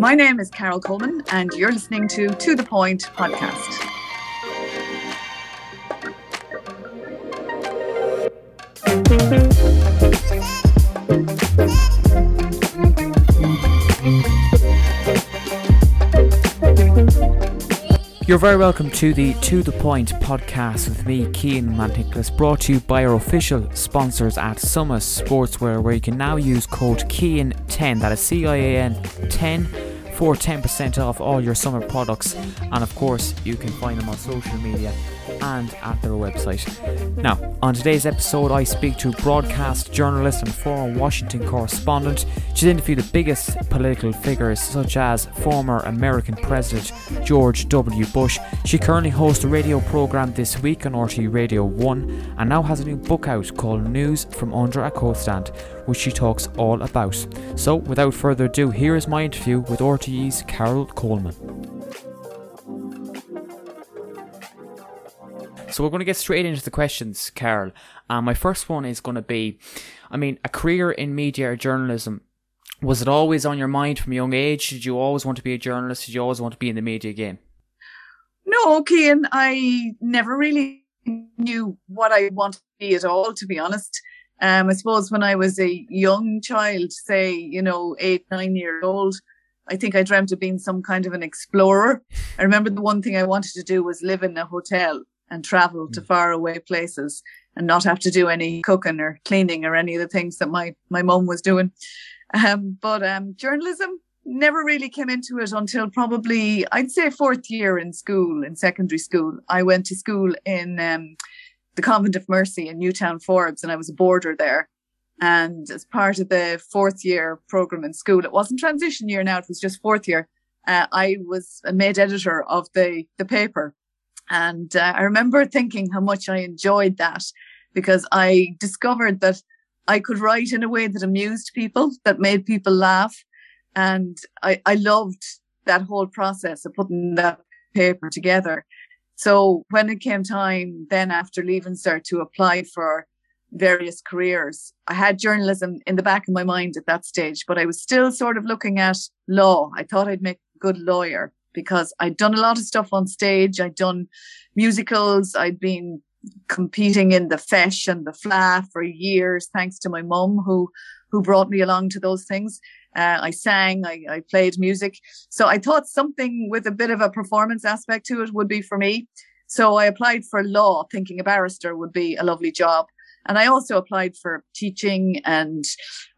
My name is Carol Coleman, and you're listening to To the Point podcast. You're very welcome to the To The Point podcast with me, Cian Manticlis, brought to you by our official sponsors at Summer Sportswear, where you can now use code CIAN10, that is C I A N 10, for 10% off all your summer products. And of course, you can find them on social media and at their website. Now, on today's episode, I speak to broadcast journalist and former Washington correspondent. She's interviewed the biggest political figures, such as former American President George W. Bush. She currently hosts a radio program this week on RTE Radio 1 and now has a new book out called News from Under a Coat Stand, which she talks all about. So, without further ado, here is my interview with RTE's Carol Coleman. So we're going to get straight into the questions, Carol. Um, my first one is going to be, I mean, a career in media or journalism. Was it always on your mind from a young age? Did you always want to be a journalist? Did you always want to be in the media game? No, Cian, I never really knew what I wanted to be at all, to be honest. Um, I suppose when I was a young child, say, you know, eight, nine years old, I think I dreamt of being some kind of an explorer. I remember the one thing I wanted to do was live in a hotel and travel to mm. far away places and not have to do any cooking or cleaning or any of the things that my my mum was doing. Um, but um, journalism never really came into it until probably I'd say fourth year in school in secondary school. I went to school in um, the Convent of Mercy in Newtown Forbes, and I was a boarder there. And as part of the fourth year program in school, it wasn't transition year now; it was just fourth year. Uh, I was a made editor of the the paper and uh, I remember thinking how much I enjoyed that because I discovered that I could write in a way that amused people, that made people laugh. And I, I loved that whole process of putting that paper together. So when it came time then after leaving cert to apply for various careers, I had journalism in the back of my mind at that stage, but I was still sort of looking at law. I thought I'd make a good lawyer because I'd done a lot of stuff on stage. I'd done musicals. I'd been competing in the Feis and the Fleadh for years, thanks to my mum who who brought me along to those things. Uh, I sang, I, I played music. So I thought something with a bit of a performance aspect to it would be for me. So I applied for law, thinking a barrister would be a lovely job. And I also applied for teaching and,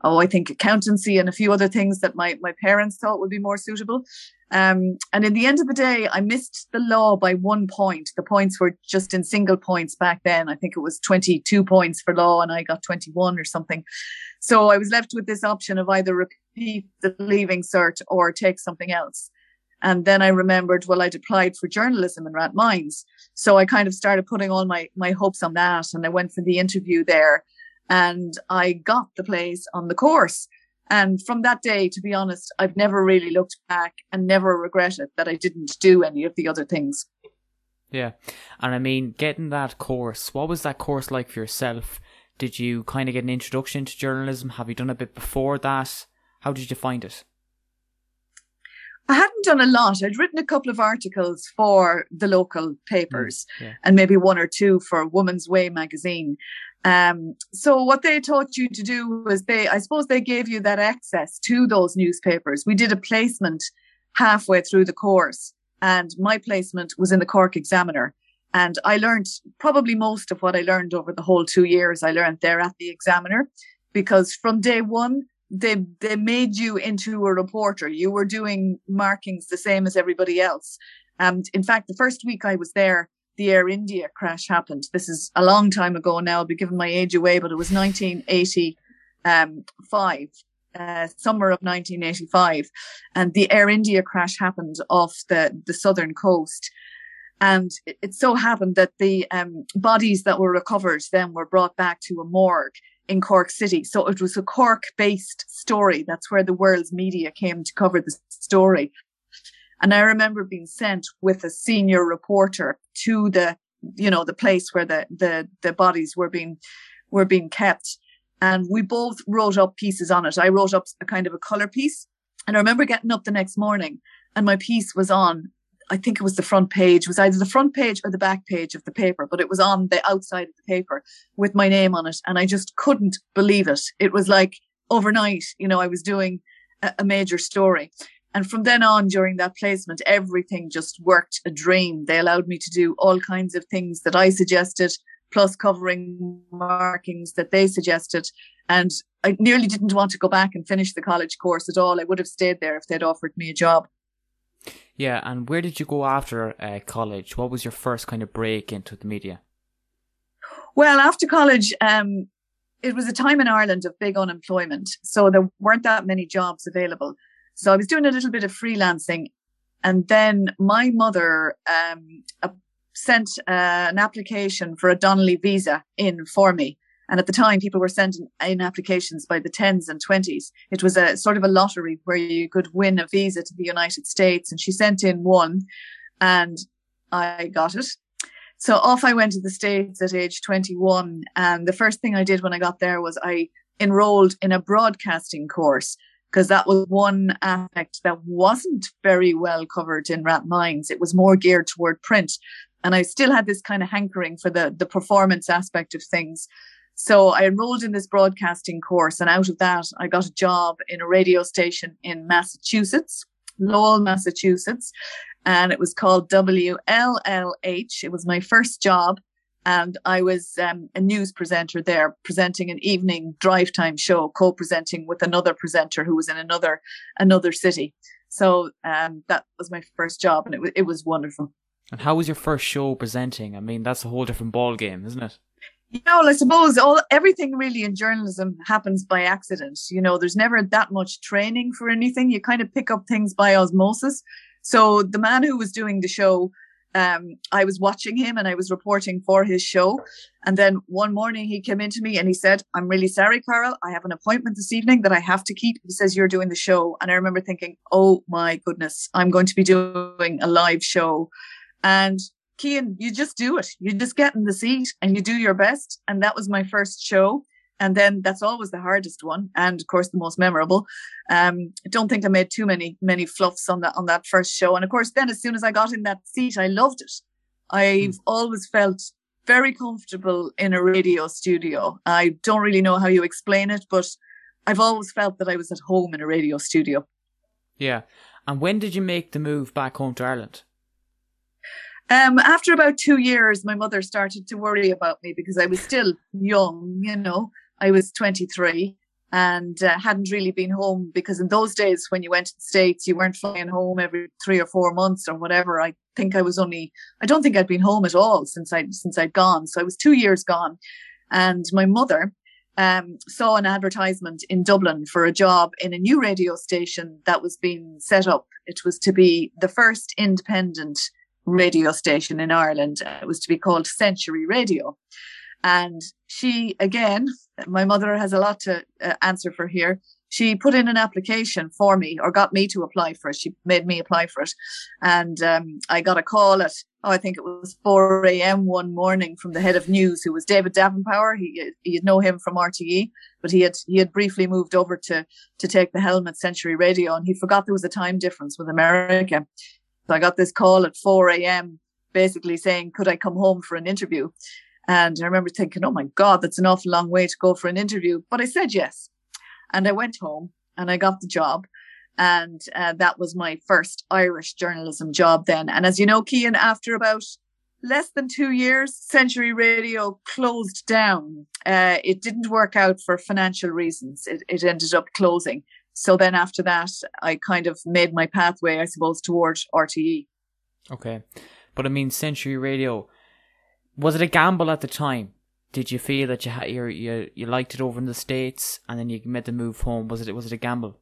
oh, I think accountancy and a few other things that my, my parents thought would be more suitable. Um, and in the end of the day, I missed the law by one point. The points were just in single points back then. I think it was 22 points for law and I got 21 or something. So I was left with this option of either repeat the leaving cert or take something else. And then I remembered, well, I'd applied for journalism in Rathmines. So I kind of started putting all my, my hopes on that. And I went for the interview there and I got the place on the course. And from that day, to be honest, I've never really looked back and never regretted that I didn't do any of the other things. Yeah. And I mean, getting that course, what was that course like for yourself? Did you kind of get an introduction to journalism? Have you done a bit before that? How did you find it? I hadn't done a lot. I'd written a couple of articles for the local papers mm, yeah. and maybe one or two for Woman's Way magazine. Um, so what they taught you to do was they, I suppose they gave you that access to those newspapers. We did a placement halfway through the course and my placement was in the Cork Examiner. And I learned probably most of what I learned over the whole two years I learned there at the Examiner because from day one, they, they made you into a reporter. You were doing markings the same as everybody else. And in fact, the first week I was there, the Air India crash happened. This is a long time ago now. I'll be giving my age away, but it was 1985, uh, summer of 1985. And the Air India crash happened off the, the southern coast. And it, it so happened that the um, bodies that were recovered then were brought back to a morgue in Cork City. So it was a Cork based story. That's where the world's media came to cover the story. And I remember being sent with a senior reporter to the, you know, the place where the, the, the bodies were being, were being kept. And we both wrote up pieces on it. I wrote up a kind of a color piece And I remember getting up the next morning and my piece was on I think it was the front page, it was either the front page or the back page of the paper, but it was on the outside of the paper with my name on it. And I just couldn't believe it. It was like overnight, you know, I was doing a, a major story. And from then on, during that placement, everything just worked a dream. They allowed me to do all kinds of things that I suggested, plus covering markings that they suggested. And I nearly didn't want to go back and finish the college course at all. I would have stayed there if they'd offered me a job. Yeah, and where did you go after uh, college? What was your first kind of break into the media? Well, after college, um, it was a time in Ireland of big unemployment. So there weren't that many jobs available. So I was doing a little bit of freelancing. And then my mother um, sent uh, an application for a Donnelly visa in for me. And at the time, people were sending in applications by the tens and twenties. It was a sort of a lottery where you could win a visa to the United States. And she sent in one and I got it. So off I went to the States at age 21. And the first thing I did when I got there was I enrolled in a broadcasting course because that was one aspect that wasn't very well covered in Rathmines. It was more geared toward print. And I still had this kind of hankering for the, the performance aspect of things. So I enrolled in this broadcasting course, and out of that, I got a job in a radio station in Massachusetts, Lowell, Massachusetts, and it was called WLLH. It was my first job, and I was um, a news presenter there, presenting an evening drive time show, co-presenting with another presenter who was in another another city. So um, that was my first job, and it, it was wonderful. And how was your first show presenting? I mean, that's a whole different ball game, isn't it? you know, I suppose all everything really in journalism happens by accident. You know, there's never that much training for anything. You kind of pick up things by osmosis. So the man who was doing the show, um, I was watching him and I was reporting for his show. And then one morning he came into me and he said, I'm really sorry, Carol. I have an appointment this evening that I have to keep. He says, You're doing the show. And I remember thinking, Oh my goodness, I'm going to be doing a live show. And Cian, you just do it. You just get in the seat and you do your best. And that was my first show. And then that's always the hardest one, and of course the most memorable. Um, I don't think I made too many many fluffs on that on that first show. And of course, then as soon as I got in that seat, I loved it. I've mm. always felt very comfortable in a radio studio. I don't really know how you explain it, but I've always felt that I was at home in a radio studio. Yeah. And when did you make the move back home to Ireland? Um, after about two years, my mother started to worry about me because I was still young, you know, I was 23 and uh, hadn't really been home because in those days when you went to the States, you weren't flying home every three or four months or whatever. I think I was only, I don't think I'd been home at all since I, since I'd gone. So I was two years gone and my mother, um, saw an advertisement in Dublin for a job in a new radio station that was being set up. It was to be the first independent radio station in Ireland. It was to be called Century Radio. And she, again, my mother has a lot to uh, answer for here. She put in an application for me or got me to apply for it. She made me apply for it. And um, I got a call at, oh, I think it was 4 a.m. one morning from the head of news, who was David Davin-Power. He, you'd know him from RTE, but he had, he had briefly moved over to, to take the helm at Century Radio and he forgot there was a time difference with America. So I got this call at 4 a.m. basically saying, could I come home for an interview? And I remember thinking, oh my God, that's an awful long way to go for an interview. But I said yes. And I went home and I got the job. And uh, that was my first Irish journalism job then. And as you know, Cian, after about less than two years, Century Radio closed down. Uh, it didn't work out for financial reasons. It, it ended up closing. So then after that, I kind of made my pathway, I suppose, towards RTE. Okay. But I mean, Century Radio, was it a gamble at the time? Did you feel that you you you you liked it over in the states, and then you made the move home? Was it was it a gamble?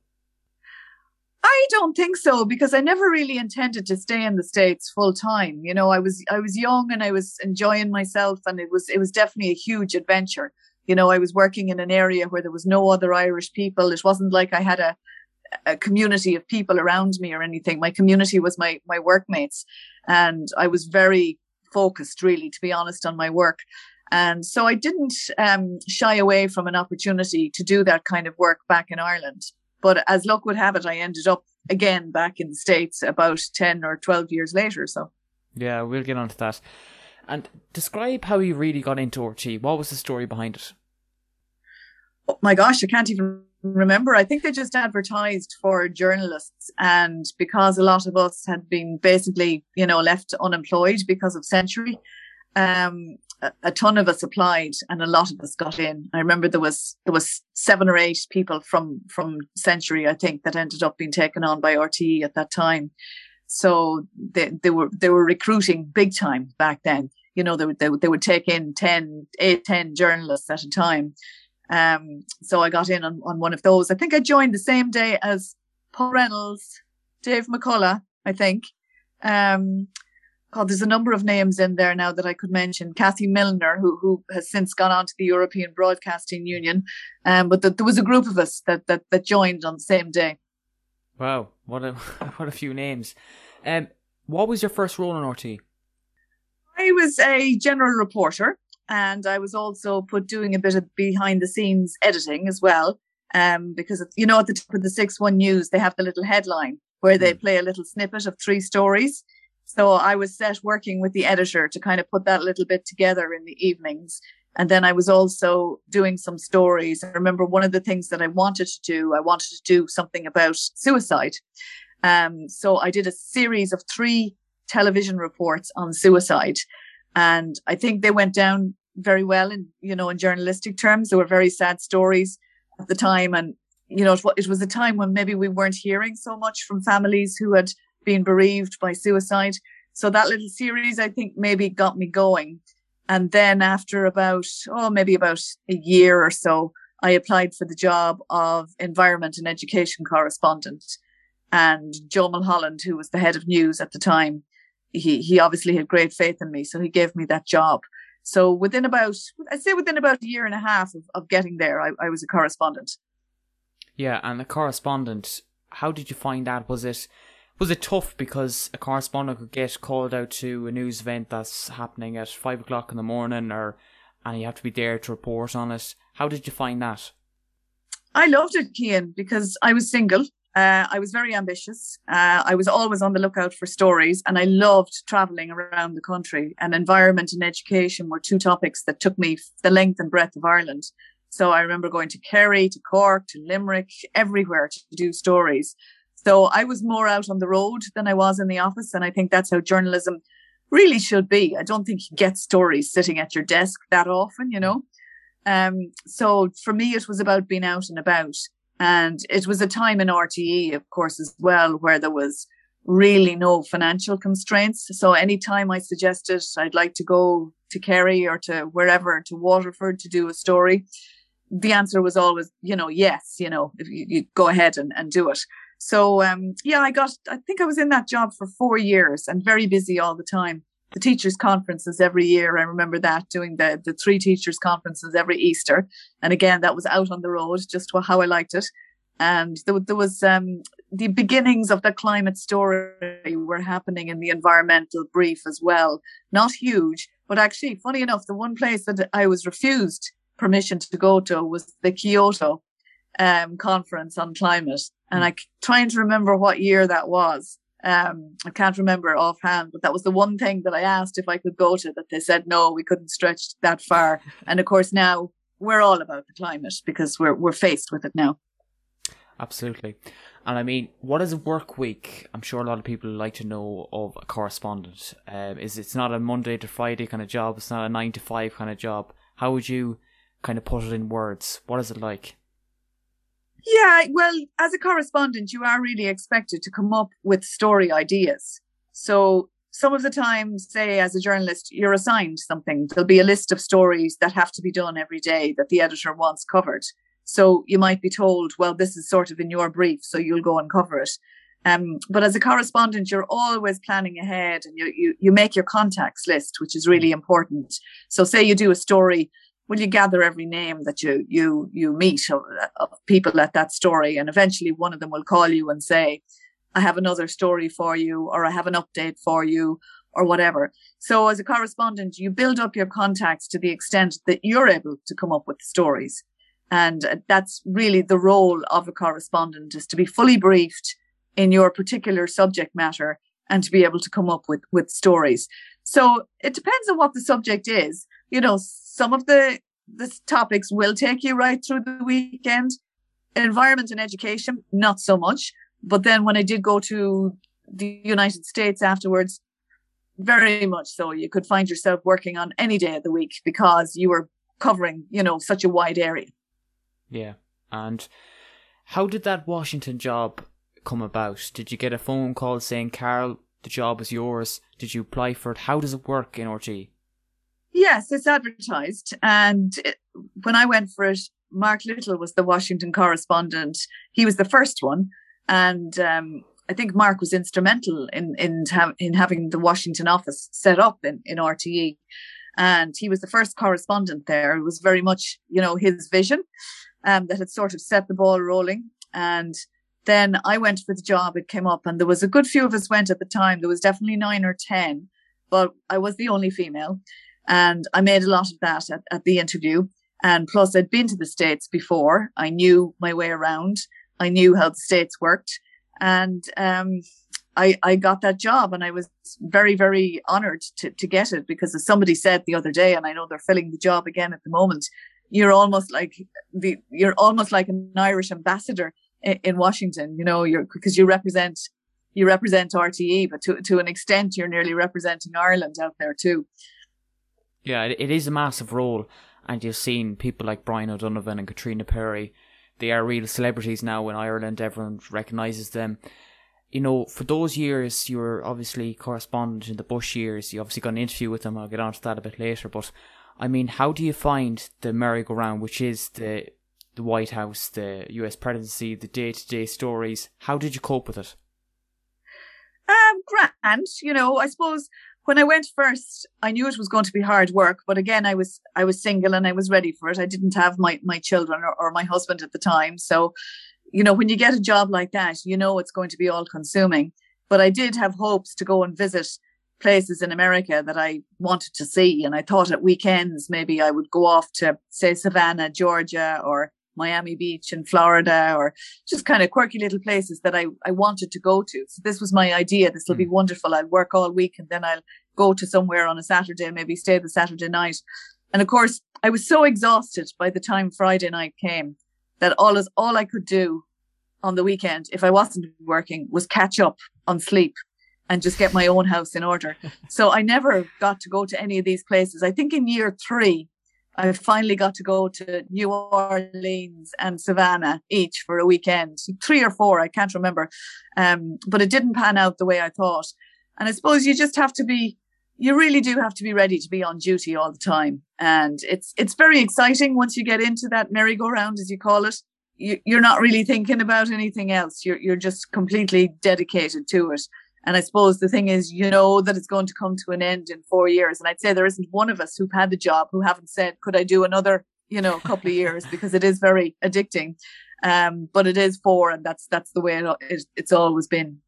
I don't think so because I never really intended to stay in the states full time. You know, I was I was young and I was enjoying myself, and it was it was definitely a huge adventure you know, I was working in an area where there was no other Irish people. It wasn't like I had a, a community of people around me or anything. My community was my, my workmates. And I was very focused, really, to be honest, on my work. And so I didn't um, shy away from an opportunity to do that kind of work back in Ireland. But as luck would have it, I ended up again back in the States about 10 or 12 years later. So, yeah, we'll get onto that. And describe how you really got into RTÉ. What was the story behind it? Oh my gosh, I can't even remember. I think they just advertised for journalists. And because a lot of us had been basically, you know, left unemployed because of Century, um, a, a ton of us applied and a lot of us got in. I remember there was there was seven or eight people from from Century, I think, that ended up being taken on by RTÉ at that time. So they, they were they were recruiting big time back then. You know, they would they, would, they would take in 10, 8, 10 journalists at a time. Um, so I got in on, on one of those. I think I joined the same day as Paul Reynolds, Dave McCullagh, I think. Um, God, there's a number of names in there now that I could mention. Kathy Milner, who who has since gone on to the European Broadcasting Union, um, but the, there was a group of us that that that joined on the same day. Wow, what a what a few names. Um, what was your first role on RTE? I was a general reporter, and I was also put doing a bit of behind the scenes editing as well. Um, because you know at the top of the six one news they have the little headline where they hmm. play a little snippet of three stories so I was set working with the editor to kind of put that little bit together in the evenings. And then I was also doing some stories. I remember one of the things that I wanted to do, I wanted to do something about suicide. Um, so I did a series of three television reports on suicide. And I think they went down very well in, you know, in journalistic terms. there were very sad stories at the time. And, you know, it, was a time when maybe we weren't hearing so much from families who had been bereaved by suicide. So that little series, I think, maybe got me going. And then after about, oh, maybe about a year or so, I applied for the job of environment and education correspondent. And Joe Mulholland, who was the head of news at the time, he, he obviously had great faith in me. So he gave me that job. So within about, I'd say within about a year and a half of, of getting there, I, I was a correspondent. Yeah. And a correspondent, how did you find that? Was it, was it tough because a correspondent could get called out to a news event that's happening at five o'clock in the morning, or and you have to be there to report on it? How did you find that? I loved it, Cian, because I was single. Uh, I was very ambitious. Uh, I was always on the lookout for stories, and I loved traveling around the country. And environment and education were two topics that took me the length and breadth of Ireland. So I remember going to Kerry, to Cork, to Limerick, everywhere to do stories. So I was more out on the road than I was in the office. And I think that's how journalism really should be. I don't think you get stories sitting at your desk that often, you know. Um, so for me, it was about being out and about. And it was a time in RTE, of course, as well, where there was really no financial constraints. So anytime I suggested I'd like to go to Kerry or to wherever, to Waterford to do a story, the answer was always, you know, yes, you know, if you, you go ahead and, and do it. So um, yeah, I got. I think I was in that job for four years and very busy all the time. The teachers' conferences every year. I remember that doing the the three teachers' conferences every Easter, and again that was out on the road, just how I liked it. And there, there was um, the beginnings of the climate story were happening in the environmental brief as well. Not huge, but actually, funny enough, the one place that I was refused permission to go to was the Kyoto um, conference on climate. And I'm trying to remember what year that was. Um, I can't remember offhand, but that was the one thing that I asked if I could go to that they said no, we couldn't stretch that far. And of course now we're all about the climate because we're we're faced with it now. Absolutely. And I mean, what is a work week? I'm sure a lot of people like to know of a correspondent. Um, is it's not a Monday to Friday kind of job. It's not a nine to five kind of job. How would you kind of put it in words? What is it like? Yeah, well, as a correspondent, you are really expected to come up with story ideas. So some of the time, say as a journalist, you're assigned something. There'll be a list of stories that have to be done every day that the editor wants covered. So you might be told, well, this is sort of in your brief, so you'll go and cover it. Um, but as a correspondent, you're always planning ahead and you, you, you make your contacts list, which is really important. So say you do a story will you gather every name that you you you meet of, of, people at that story and eventually one of them will call you and say i have another story for you or i have an update for you or whatever so as a correspondent you build up your contacts to the extent that you're able to come up with stories And uh, that's really the role of a correspondent is to be fully briefed in your particular subject matter and to be able to come up with, with stories. So it depends on what the subject is. You know, some of the, the topics will take you right through the weekend. Environment and education, not so much. But then when I did go to the United States afterwards, very much so. You could find yourself working on any day of the week because you were covering, you know, such a wide area. Yeah. And how did that Washington job come about? Did you get a phone call saying, Carl, the job is yours? Did you apply for it? How does it work in RTE? Yes, it's advertised. And it, when I went for it, Mark Little was the Washington correspondent. He was the first one. And um, I think Mark was instrumental in in, in having the Washington office set up in, in RTE. And he was the first correspondent there. It was very much, you know, his vision um, that had sort of set the ball rolling. And then I went for the job. It came up, and there was a good few of us went at the time. There was definitely nine or ten, but I was the only female, and I made a lot of that at, at the interview. And plus, I'd been to the states before. I knew my way around. I knew how the states worked, and um, I, I got that job and I was very, very honored to, to get it because as somebody said the other day, and I know they're filling the job again at the moment, you're almost like the, you're almost like an Irish ambassador in, in Washington, you know, you're, because you represent, you represent RTE, but to, to an extent, you're nearly representing Ireland out there too. Yeah, it is a massive role. And you've seen people like Brian O'Donovan and Caitríona Perry. They are real celebrities now in Ireland. Everyone recognises them you know, for those years, you were obviously correspondent in the Bush years. You obviously got an interview with them. I'll get onto that a bit later. But I mean, how do you find the merry-go-round, which is the the White House, the U.S. presidency, the day-to-day stories? How did you cope with it? Um, grand. You know, I suppose when I went first, I knew it was going to be hard work. But again, I was I was single and I was ready for it. I didn't have my my children or, or my husband at the time, so you know, when you get a job like that, you know it's going to be all consuming. But I did have hopes to go and visit places in America that I wanted to see. And I thought at weekends, maybe I would go off to, say, Savannah, Georgia, or Miami Beach in Florida, or just kind of quirky little places that I, I wanted to go to. So this was my idea. This will be hmm. wonderful. I'll work all week and then I'll go to somewhere on a Saturday, maybe stay the Saturday night. And of course, I was so exhausted by the time Friday night came that all is all I could do on the weekend if I wasn't working was catch up on sleep and just get my own house in order. so I never got to go to any of these places. I think in year three, I finally got to go to New Orleans and Savannah each for a weekend, three or four, I can't remember. Um, but it didn't pan out the way I thought. And I suppose you just have to be, you really do have to be ready to be on duty all the time. And it's, it's very exciting once you get into that merry-go-round, as you call it you're not really thinking about anything else. You're you're just completely dedicated to it. And I suppose the thing is, you know that it's going to come to an end in four years. And I'd say there isn't one of us who've had the job who haven't said, "Could I do another, you know, couple of years?" Because it is very addicting. Um, but it is four, and that's that's the way it, it, it's always been.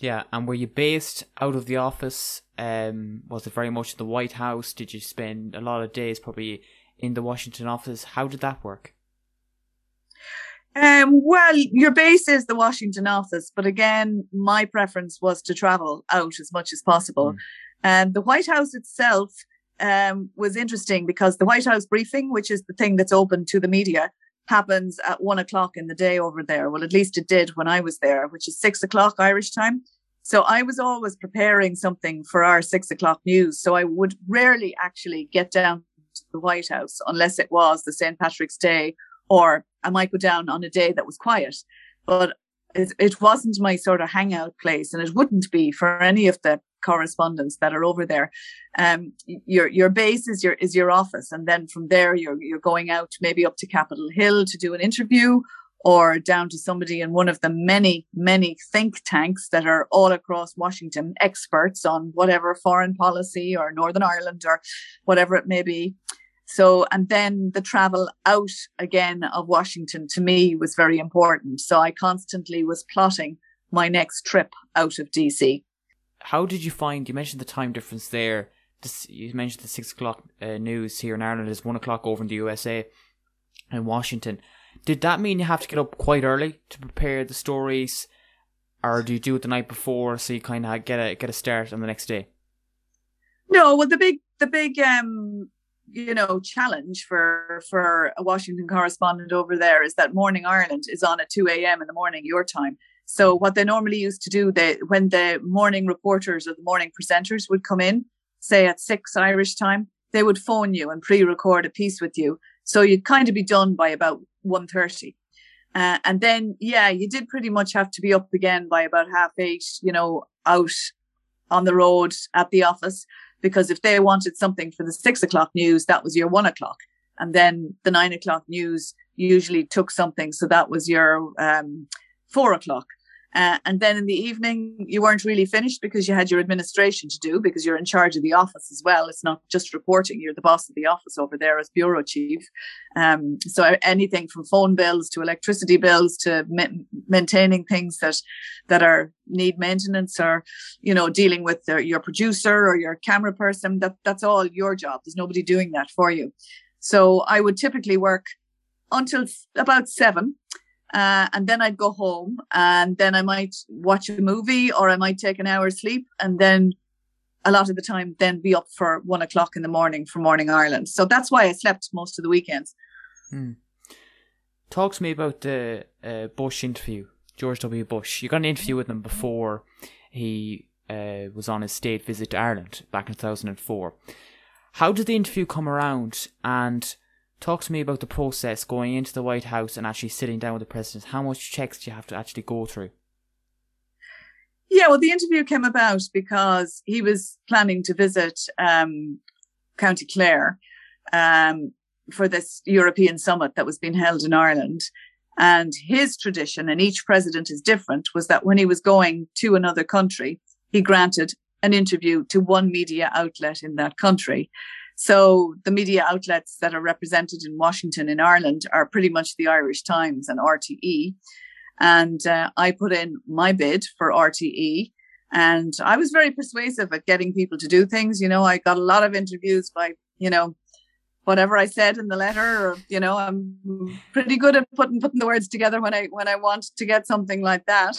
Yeah, and were you based out of the office? Um, was it very much the White House? Did you spend a lot of days probably in the Washington office? How did that work? Um, well, your base is the Washington office, but again, my preference was to travel out as much as possible. Mm. And the White House itself um, was interesting because the White House briefing, which is the thing that's open to the media, happens at one o'clock in the day over there. Well, at least it did when I was there, which is six o'clock Irish time. So I was always preparing something for our six o'clock news. So I would rarely actually get down to the White House unless it was the St. Patrick's Day or I might go down on a day that was quiet. But it, it wasn't my sort of hangout place, and it wouldn't be for any of the correspondents that are over there. Um, your your base is your is your office, and then from there you're you're going out maybe up to Capitol Hill to do an interview, or down to somebody in one of the many many think tanks that are all across Washington, experts on whatever foreign policy or Northern Ireland or whatever it may be. So, and then the travel out again of Washington to me was very important. So I constantly was plotting my next trip out of DC. How did you find, you mentioned the time difference there. This, you mentioned the six o'clock uh, news here in Ireland is one o'clock over in the USA. in Washington. Did that mean you have to get up quite early to prepare the stories, or do you do it the night before so you kind of get a get a start on the next day? No, well, the big the big um you know challenge for for a Washington correspondent over there is that Morning Ireland is on at two a.m. in the morning your time. So what they normally used to do, they when the morning reporters or the morning presenters would come in, say at six Irish time, they would phone you and pre-record a piece with you. So you'd kind of be done by about 1.30. Uh, and then, yeah, you did pretty much have to be up again by about half eight, you know, out on the road at the office. Because if they wanted something for the six o'clock news, that was your one o'clock. And then the nine o'clock news usually took something. So that was your um, four o'clock. Uh, and then in the evening, you weren't really finished because you had your administration to do because you're in charge of the office as well. It's not just reporting. You're the boss of the office over there as bureau chief. Um, so anything from phone bills to electricity bills to ma- maintaining things that, that are need maintenance or, you know, dealing with your producer or your camera person, that, that's all your job. There's nobody doing that for you. So I would typically work until about seven uh, and then I'd go home and then I might watch a movie or I might take an hour's sleep and then a lot of the time then be up for one o'clock in the morning for Morning Ireland. So that's why I slept most of the weekends. Hmm. Talk to me about the uh, Bush interview, George W. Bush. You got an interview with him before he uh, was on his state visit to Ireland back in 2004. How did the interview come around and Talk to me about the process going into the White House and actually sitting down with the president. How much checks do you have to actually go through? Yeah, well, the interview came about because he was planning to visit um, County Clare um, for this European summit that was being held in Ireland. And his tradition, and each president is different, was that when he was going to another country, he granted an interview to one media outlet in that country. So the media outlets that are represented in Washington in Ireland are pretty much the Irish Times and RTE. And uh, I put in my bid for RTE. And I was very persuasive at getting people to do things. You know, I got a lot of interviews by, you know, whatever I said in the letter, or you know, I'm pretty good at putting putting the words together when I when I want to get something like that.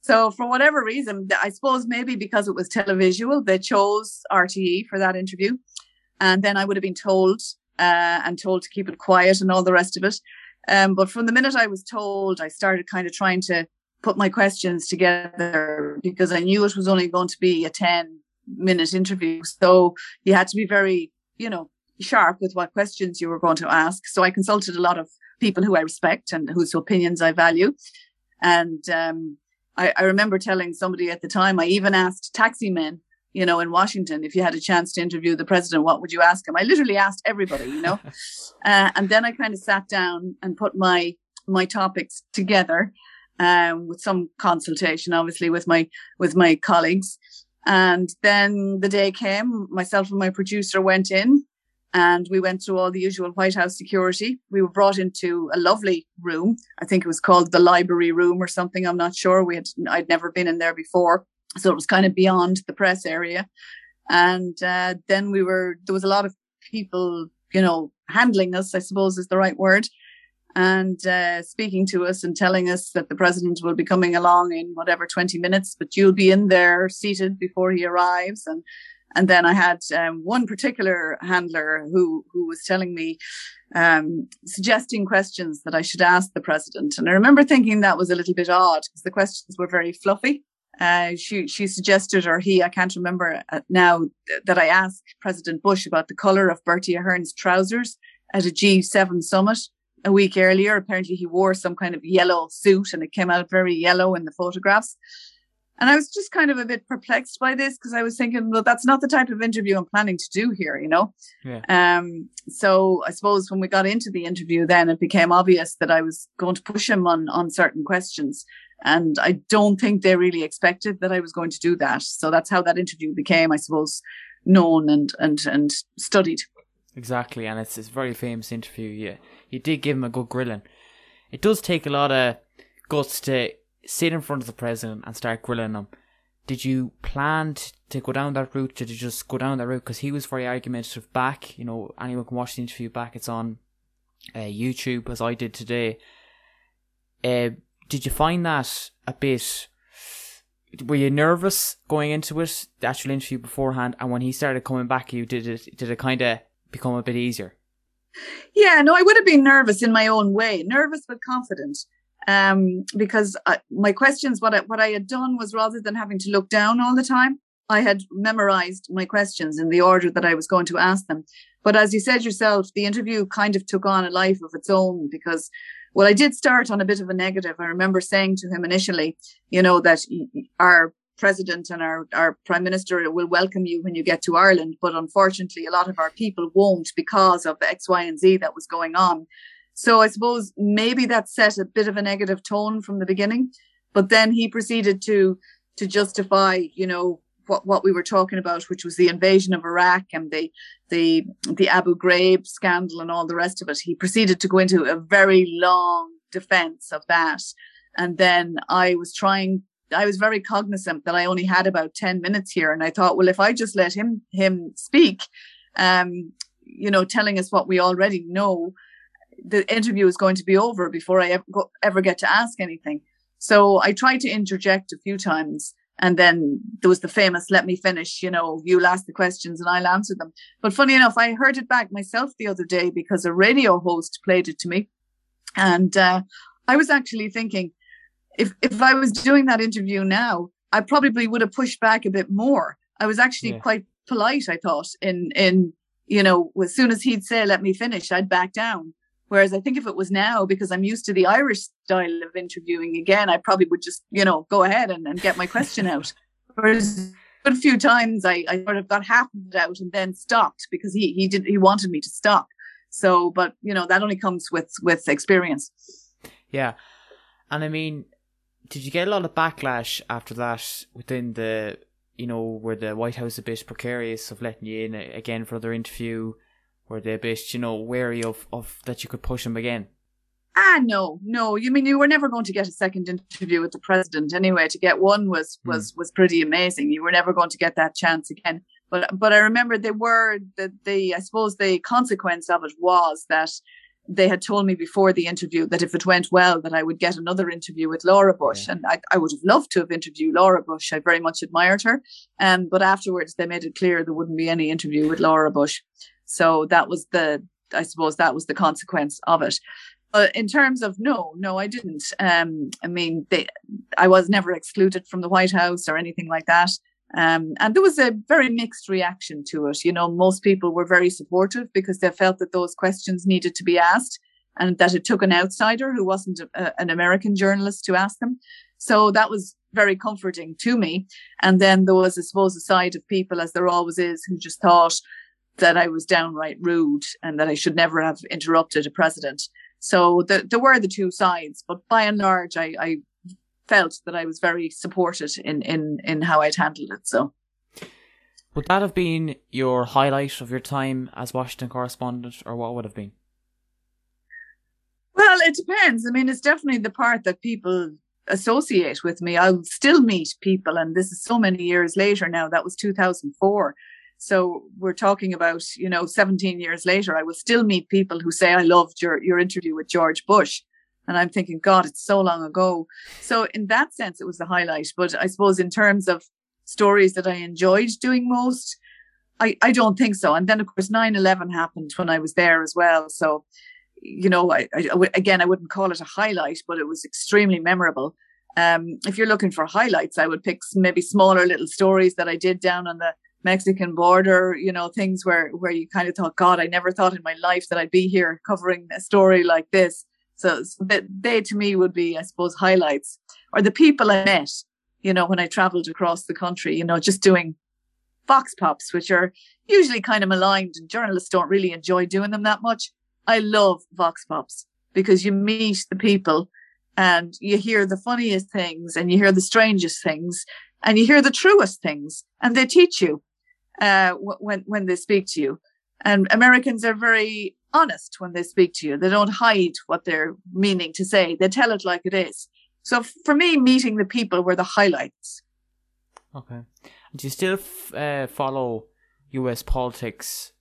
So for whatever reason, I suppose maybe because it was televisual, they chose RTE for that interview. And then I would have been told uh, and told to keep it quiet and all the rest of it. Um, but from the minute I was told, I started kind of trying to put my questions together because I knew it was only going to be a 10 minute interview. So you had to be very, you know, sharp with what questions you were going to ask. So I consulted a lot of people who I respect and whose opinions I value. And um, I, I remember telling somebody at the time, I even asked taxi men you know, in Washington, if you had a chance to interview the president, what would you ask him? I literally asked everybody, you know, uh, and then I kind of sat down and put my my topics together um, with some consultation, obviously, with my with my colleagues. And then the day came, myself and my producer went in and we went through all the usual White House security. We were brought into a lovely room. I think it was called the library room or something. I'm not sure. We had I'd never been in there before. So it was kind of beyond the press area. And uh, then we were, there was a lot of people, you know, handling us, I suppose is the right word, and uh, speaking to us and telling us that the president will be coming along in whatever 20 minutes, but you'll be in there seated before he arrives. And and then I had um, one particular handler who who was telling me, um, suggesting questions that I should ask the president. And I remember thinking that was a little bit odd because the questions were very fluffy. Uh, she she suggested, or he, I can't remember uh, now, that I asked President Bush about the color of Bertie Ahern's trousers at a G7 summit a week earlier. Apparently, he wore some kind of yellow suit, and it came out very yellow in the photographs. And I was just kind of a bit perplexed by this because I was thinking, well, that's not the type of interview I'm planning to do here, you know? Yeah. Um, so I suppose when we got into the interview, then it became obvious that I was going to push him on, on certain questions. And I don't think they really expected that I was going to do that. So that's how that interview became, I suppose, known and, and, and studied. Exactly. And it's, a very famous interview. Yeah. You did give him a good grilling. It does take a lot of guts to sit in front of the president and start grilling him. Did you plan to go down that route? Did you just go down that route? Because he was very argumentative back. You know, anyone can watch the interview back. It's on uh, YouTube as I did today. Uh, did you find that a bit? Were you nervous going into it, the actual interview beforehand, and when he started coming back, you did it? Did it kind of become a bit easier? Yeah, no, I would have been nervous in my own way, nervous but confident. Um, because I, my questions, what I, what I had done was rather than having to look down all the time, I had memorized my questions in the order that I was going to ask them. But as you said yourself, the interview kind of took on a life of its own because, well, I did start on a bit of a negative. I remember saying to him initially, you know, that our president and our, our prime minister will welcome you when you get to Ireland. But unfortunately, a lot of our people won't because of X, Y, and Z that was going on. So I suppose maybe that set a bit of a negative tone from the beginning. But then he proceeded to to justify, you know, what, what we were talking about, which was the invasion of Iraq and the the the Abu Ghraib scandal and all the rest of it. He proceeded to go into a very long defense of that. And then I was trying I was very cognizant that I only had about 10 minutes here. And I thought, well, if I just let him him speak, um, you know, telling us what we already know, the interview is going to be over before I ever, ever get to ask anything. So I tried to interject a few times and then there was the famous, let me finish, you know, you'll ask the questions and I'll answer them. But funny enough, I heard it back myself the other day because a radio host played it to me. And uh, I was actually thinking, if, if I was doing that interview now, I probably would have pushed back a bit more. I was actually yeah. quite polite, I thought, in, in, you know, as soon as he'd say, let me finish, I'd back down. Whereas I think if it was now, because I'm used to the Irish style of interviewing again, I probably would just, you know, go ahead and, and get my question out. Whereas a few times I, I sort of got half of it out and then stopped because he, he did, he wanted me to stop. So, but you know, that only comes with, with experience. Yeah. And I mean, did you get a lot of backlash after that within the, you know, where the White House a bit precarious of letting you in again for another interview? Were they a bit, you know, wary of, of that you could push them again? Ah, no, no. You mean you were never going to get a second interview with the president anyway? To get one was hmm. was was pretty amazing. You were never going to get that chance again. But but I remember they were the the I suppose the consequence of it was that they had told me before the interview that if it went well, that I would get another interview with Laura Bush, yeah. and I, I would have loved to have interviewed Laura Bush. I very much admired her, um, but afterwards they made it clear there wouldn't be any interview with Laura Bush. So that was the, I suppose that was the consequence of it. But in terms of no, no, I didn't. Um, I mean, they, I was never excluded from the White House or anything like that. Um, and there was a very mixed reaction to it. You know, most people were very supportive because they felt that those questions needed to be asked and that it took an outsider who wasn't a, an American journalist to ask them. So that was very comforting to me. And then there was, I suppose, a side of people, as there always is, who just thought, that I was downright rude and that I should never have interrupted a president. So the, there were the two sides, but by and large, I, I felt that I was very supported in, in, in how I'd handled it. So. Would that have been your highlight of your time as Washington correspondent, or what would have been? Well, it depends. I mean, it's definitely the part that people associate with me. I'll still meet people, and this is so many years later now. That was 2004. So we're talking about, you know, 17 years later, I will still meet people who say, I loved your, your interview with George Bush. And I'm thinking, God, it's so long ago. So in that sense, it was the highlight. But I suppose in terms of stories that I enjoyed doing most, I, I don't think so. And then of course 9-11 happened when I was there as well. So, you know, I, I, again, I wouldn't call it a highlight, but it was extremely memorable. Um, if you're looking for highlights, I would pick maybe smaller little stories that I did down on the Mexican border, you know, things where where you kind of thought, God, I never thought in my life that I'd be here covering a story like this. So, so they, they to me would be, I suppose, highlights or the people I met, you know, when I traveled across the country, you know, just doing vox pops, which are usually kind of maligned and journalists don't really enjoy doing them that much. I love vox pops because you meet the people and you hear the funniest things and you hear the strangest things and you hear the truest things and they teach you uh, when when they speak to you. And Americans are very honest when they speak to you. They don't hide what they're meaning to say. They tell it like it is. So for me, meeting the people were the highlights. Okay. Do you still f- uh, follow U.S. politics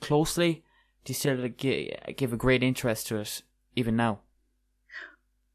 closely? do you still give a great interest to it even now?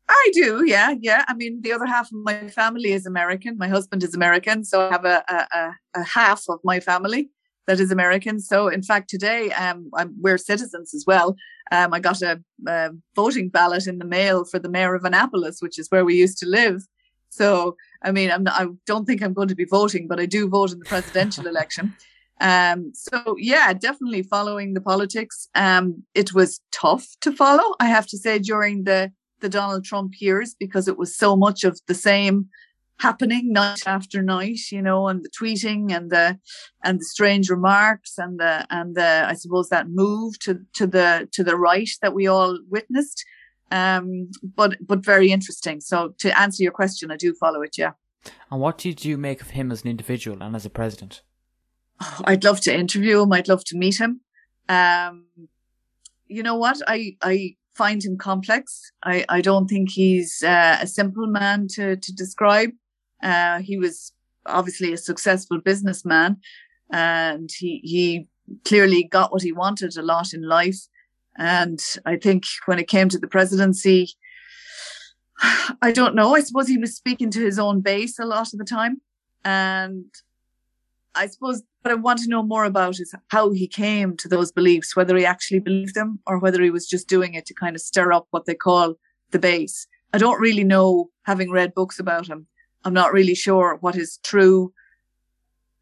I do, yeah, yeah. I mean, the other half of my family is American. My husband is American, so I have a a, a half of my family that is American. So, in fact, today um, I'm, we're citizens as well. Um, I got a, a, voting ballot in the mail for the mayor of Annapolis, which is where we used to live. So, I mean, I'm not, I don't think I'm going to be voting, but I do vote in the presidential election. Um, so yeah, definitely following the politics. Um, it was tough to follow, I have to say, during the the Donald Trump years because it was so much of the same happening night after night, you know, and the tweeting and the and the strange remarks and the and the I suppose that move to to the to the right that we all witnessed. Um, but but very interesting. So to answer your question, I do follow it. Yeah. And what did you make of him as an individual and as a president? Oh, I'd love to interview him. I'd love to meet him. Um, you know what? I I find him complex. I I don't think he's uh, a simple man to to describe. Uh, he was obviously a successful businessman, and he he clearly got what he wanted a lot in life. And I think when it came to the presidency, I don't know. I suppose he was speaking to his own base a lot of the time, and I suppose what I want to know more about is how he came to those beliefs, whether he actually believed them or whether he was just doing it to kind of stir up what they call the base. I don't really know, having read books about him. I'm not really sure what his true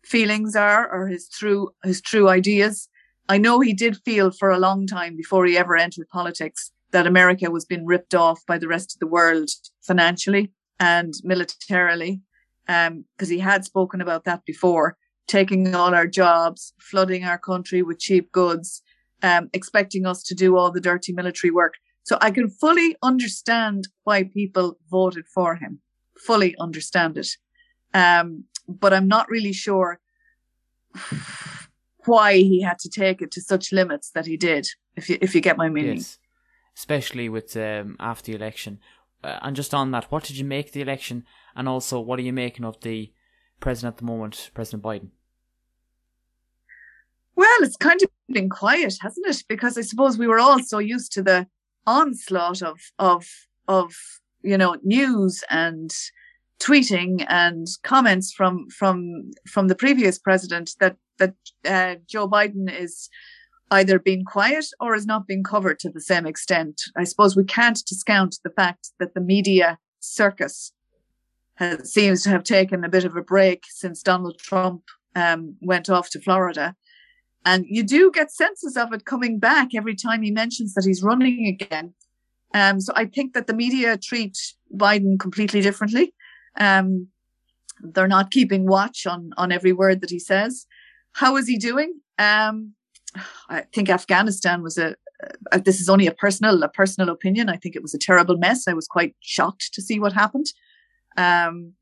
feelings are or his true his true ideas. I know he did feel for a long time before he ever entered politics that America was being ripped off by the rest of the world financially and militarily, because um, he had spoken about that before, taking all our jobs, flooding our country with cheap goods, um, expecting us to do all the dirty military work. So I can fully understand why people voted for him fully understand it. Um, but I'm not really sure why he had to take it to such limits that he did. If you if you get my meaning, yes. especially with um, after the election. Uh, and just on that, what did you make the election, and also what are you making of the president at the moment, President Biden? Well, it's kind of been quiet, hasn't it? Because I suppose we were all so used to the onslaught of of of you know, news and tweeting and comments from from from the previous president that that uh, Joe Biden is either being quiet or is not being covered to the same extent. I suppose we can't discount the fact that the media circus has, seems to have taken a bit of a break since Donald Trump um, went off to Florida. And you do get senses of it coming back every time he mentions that he's running again. Um, so I think that the media treat Biden completely differently. Um, they're not keeping watch on on every word that he says. How is he doing? Um, I think Afghanistan was a. Uh, this is only a personal a personal opinion. I think it was a terrible mess. I was quite shocked to see what happened. Um,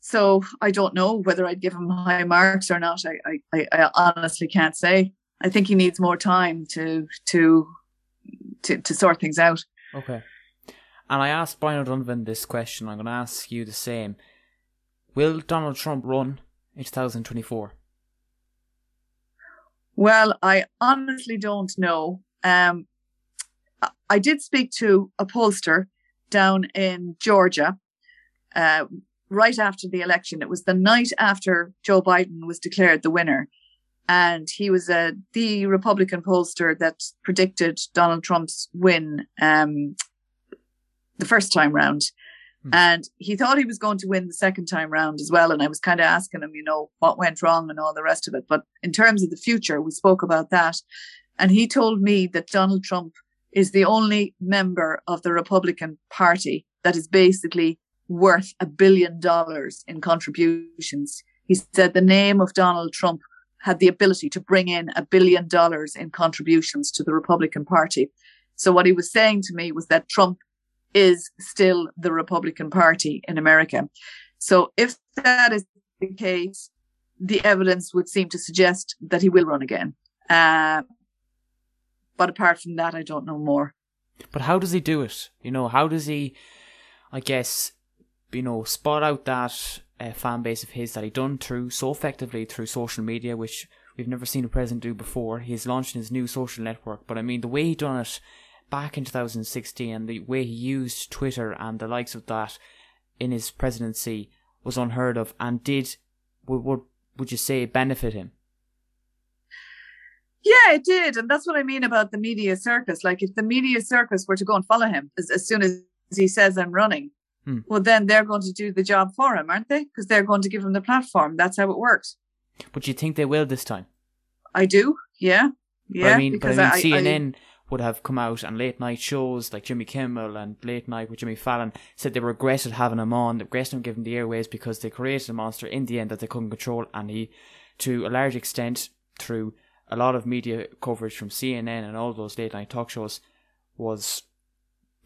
so I don't know whether I'd give him high marks or not. I, I, I honestly can't say. I think he needs more time to to to, to sort things out. Okay. And I asked Brian O'Donovan this question. I'm going to ask you the same. Will Donald Trump run in 2024? Well, I honestly don't know. Um, I did speak to a pollster down in Georgia uh, right after the election. It was the night after Joe Biden was declared the winner and he was uh, the Republican pollster that predicted Donald Trump's win um, the first time round. Hmm. And he thought he was going to win the second time round as well. And I was kind of asking him, you know, what went wrong and all the rest of it. But in terms of the future, we spoke about that. And he told me that Donald Trump is the only member of the Republican Party that is basically worth a billion dollars in contributions. He said the name of Donald Trump had the ability to bring in a billion dollars in contributions to the Republican Party. So what he was saying to me was that Trump is still the Republican Party in America. So if that is the case, the evidence would seem to suggest that he will run again. Uh, but apart from that, I don't know more. But how does he do it? You know, how does he, I guess, you know, spot out that uh, fan base of his that he done through so effectively through social media, which we've never seen a president do before. He's launched his new social network, but I mean the way he done it back in 2016 and the way he used Twitter and the likes of that in his presidency was unheard of and did would would, would you say benefit him? Yeah, it did, and that's what I mean about the media circus. Like if the media circus were to go and follow him as, as soon as he says I'm running, hmm. well then they're going to do the job for him, aren't they? Because they're going to give him the platform. That's how it works. But you think they will this time? I do. Yeah, yeah. But I mean, but I mean, CNN I, would have come out and late night shows like Jimmy Kimmel and Late Night with Jimmy Fallon said they regretted having him on, they regretted him giving the airways because they created a monster in the end that they couldn't control, and he, to a large extent, through a lot of media coverage from CNN and all those late night talk shows, was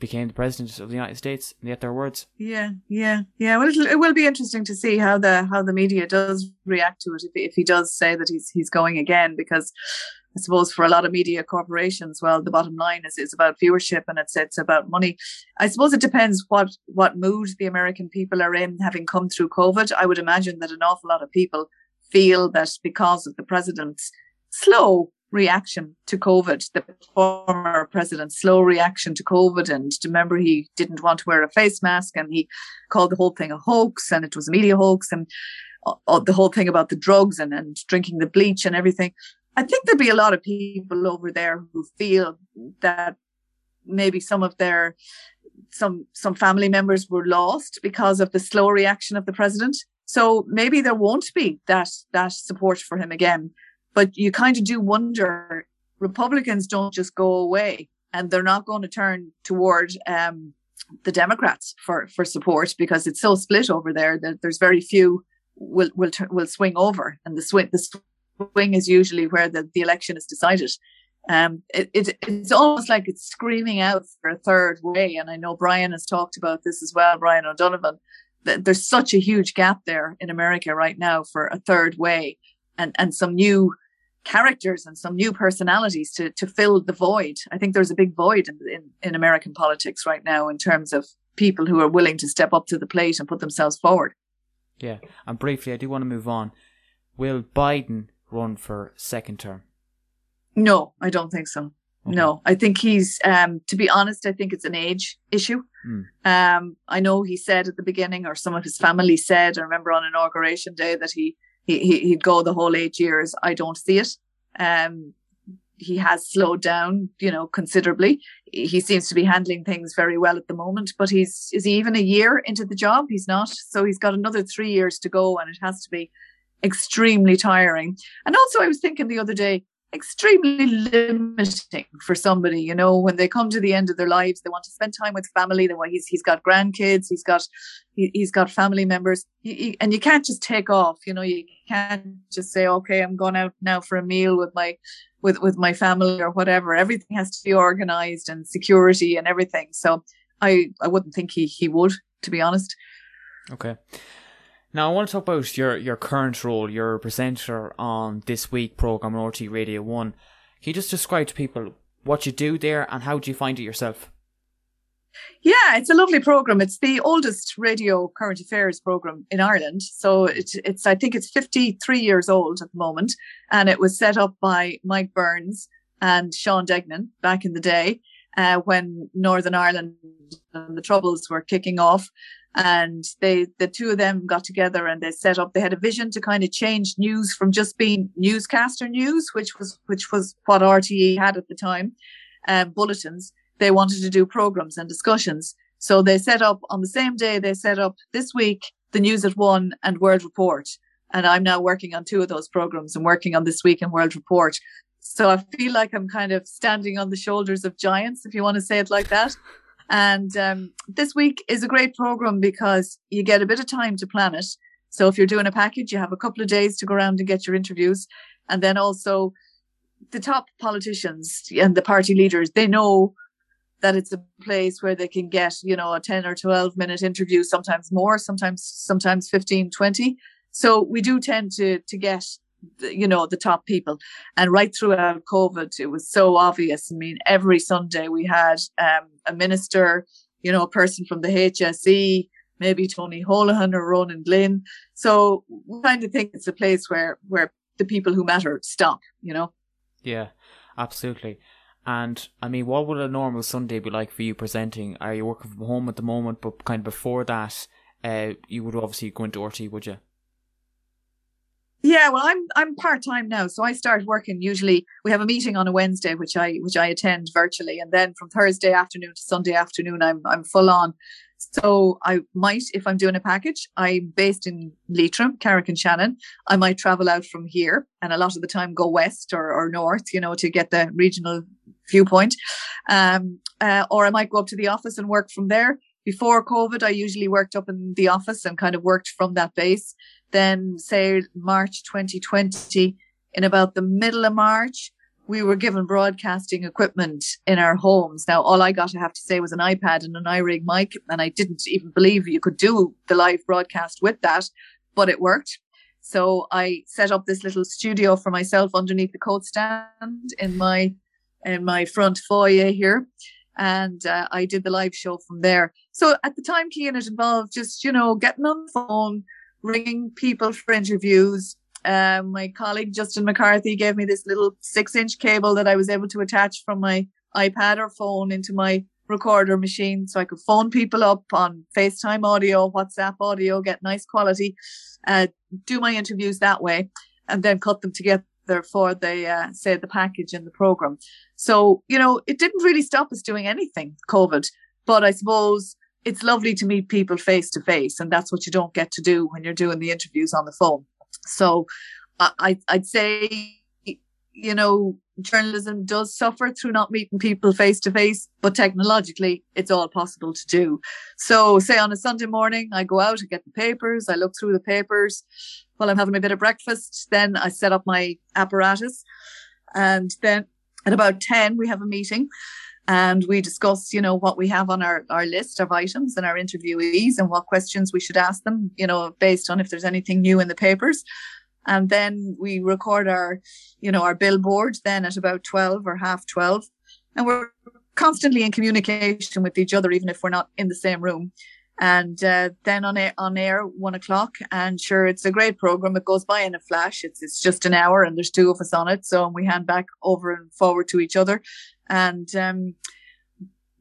became the president of the United States. And yet their words. Yeah, yeah, yeah. Well, it will be interesting to see how the how the media does react to it if if he does say that he's he's going again because I suppose for a lot of media corporations, well, the bottom line is is about viewership and it's it's about money. I suppose it depends what what mood the American people are in, having come through COVID. I would imagine that an awful lot of people feel that because of the president's slow reaction to COVID, the former president's slow reaction to COVID, and remember he didn't want to wear a face mask, and he called the whole thing a hoax, and it was a media hoax, and uh, the whole thing about the drugs and, and drinking the bleach and everything. I think there'll be a lot of people over there who feel that maybe some of their some some family members were lost because of the slow reaction of the president. So maybe there won't be that that support for him again. But you kind of do wonder Republicans don't just go away and they're not going to turn toward um, the Democrats for for support because it's so split over there that there's very few will will will swing over and the swing the swing is usually where the, the election is decided. Um, it, it, it's almost like it's screaming out for a third way. And I know Brian has talked about this as well, Brian O'Donovan, that there's such a huge gap there in America right now for a third way and, and some new characters and some new personalities to, to fill the void. I think there's a big void in, in, in American politics right now in terms of people who are willing to step up to the plate and put themselves forward. Yeah. And briefly, I do want to move on. Will Biden run for second term? No, I don't think so. Okay. No, I think he's, um, to be honest, I think it's an age issue. Mm. Um, I know he said at the beginning, or some of his family said, I remember on inauguration day that he, he, he'd go the whole eight years. I don't see it. Um, he has slowed down, you know, considerably. He seems to be handling things very well at the moment, but he's, is he even a year into the job? He's not. So he's got another three years to go and it has to be extremely tiring. And also, I was thinking the other day, extremely limiting for somebody. You know, when they come to the end of their lives, they want to spend time with family. Then he's he's got grandkids, he's got he, has got family members, he, he, and you can't just take off. You know, you can't just say, okay, I'm going out now for a meal with my with with my family or whatever. Everything has to be organized and security and everything. So I I wouldn't think he he would, to be honest. Okay. Now, I want to talk about your, your current role. You're a presenter on This Week program on RTÉ Radio 1. Can you just describe to people what you do there and how do you find it yourself? Yeah, it's a lovely program. It's the oldest radio current affairs program in Ireland. So it, it's, I think it's 53 years old at the moment. And it was set up by Mike Burns and Sean Degnan back in the day uh, when Northern Ireland and the Troubles were kicking off and they the two of them got together and they set up they had a vision to kind of change news from just being newscaster news which was which was what RTE had at the time um, bulletins. They wanted to do programs and discussions. So they set up on the same day they set up this week the news at one and world report. And i'm now working on two of those programs and working on this week and world report. So i feel like i'm kind of standing on the shoulders of giants if you want to say it like that and um, this week is a great program because you get a bit of time to plan it. So if you're doing a package, you have a couple of days to go around and get your interviews. And then also the top politicians and the party leaders, they know that it's a place where they can get, you know, a 10 or 12 minute interview, sometimes more, sometimes, sometimes 15, 20. So we do tend to, to get you know the top people and right throughout covid it was so obvious i mean every sunday we had um, a minister you know a person from the hse maybe tony holohan or ronan glynn so we kind of think it's a place where where the people who matter stop, you know? Yeah, absolutely. And I mean, what would a normal Sunday be like for you presenting? Are you working from home at the moment? But kind of before that, uh, you would obviously go into RTÉ, would you? Yeah, well, I'm I'm part time now, so I start working. Usually, we have a meeting on a Wednesday, which I which I attend virtually, and then from Thursday afternoon to Sunday afternoon, I'm I'm full on. So I might, if I'm doing a package, I'm based in Leitrim, Carrick-on-Shannon. I might travel out from here, and a lot of the time go west or, or north, you know, to get the regional viewpoint. Um, uh, or I might go up to the office and work from there. Before COVID, I usually worked up in the office and kind of worked from that base then say March 2020, in about the middle of March, we were given broadcasting equipment in our homes. Now, all I got, I have to say, was an iPad and an iRig mic, and I didn't even believe you could do the live broadcast with that, but it worked. So I set up this little studio for myself underneath the coat stand in my in my front foyer here, and uh, I did the live show from there. So at the time, Cian, it involved just you know getting on the phone, ringing people for interviews. Um, my colleague Justin McCarthy gave me this little six inch cable that I was able to attach from my iPad or phone into my recorder machine so I could phone people up on FaceTime audio, WhatsApp audio, get nice quality, uh, do my interviews that way, and then cut them together for the, uh, say, the package in the program. So, you know, it didn't really stop us doing anything, COVID. But I suppose it's lovely to meet people face to face, and that's what you don't get to do when you're doing the interviews on the phone. So, I, I'd say, you know, journalism does suffer through not meeting people face to face, but technologically, it's all possible to do. So, say on a Sunday morning, I go out, I get the papers, I look through the papers while I'm having a bit of breakfast. Then I set up my apparatus, and then at about 10, we have a meeting and we discuss, you know, what we have on our, our list of items and our interviewees and what questions we should ask them, you know, based on if there's anything new in the papers. And then we record our, you know, our billboard then at about 12 or half 12. And we're constantly in communication with each other, even if we're not in the same room. And uh, then on air, on air, one o'clock. And sure, it's a great program. It goes by in a flash. It's it's just an hour, and there's two of us on it. So we hand back over and forward to each other and um,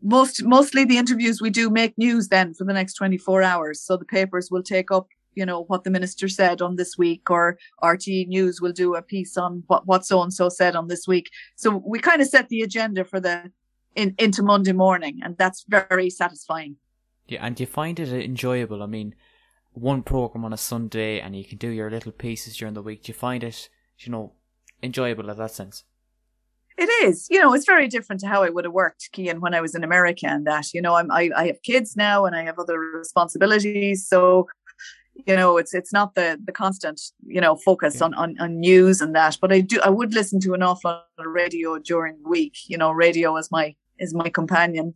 most mostly the interviews we do make news then for the next 24 hours. So the papers will take up you know what the minister said on this week or RTÉ news will do a piece on what what so and so said on this week. So we kind of set the agenda for the in, into monday morning and that's very satisfying. Yeah and you find it enjoyable. I mean one program on a sunday and you can do your little pieces during the week. Do you find it you know enjoyable in that sense it is, you know, it's very different to how it would have worked, Cian, when I was in America and that, you know, I'm, I, I have kids now and I have other responsibilities. So, you know, it's, it's not the, the constant, you know, focus yeah. on, on, on news and that, but I do, I would listen to an awful lot of radio during the week, you know, radio is my, is my companion.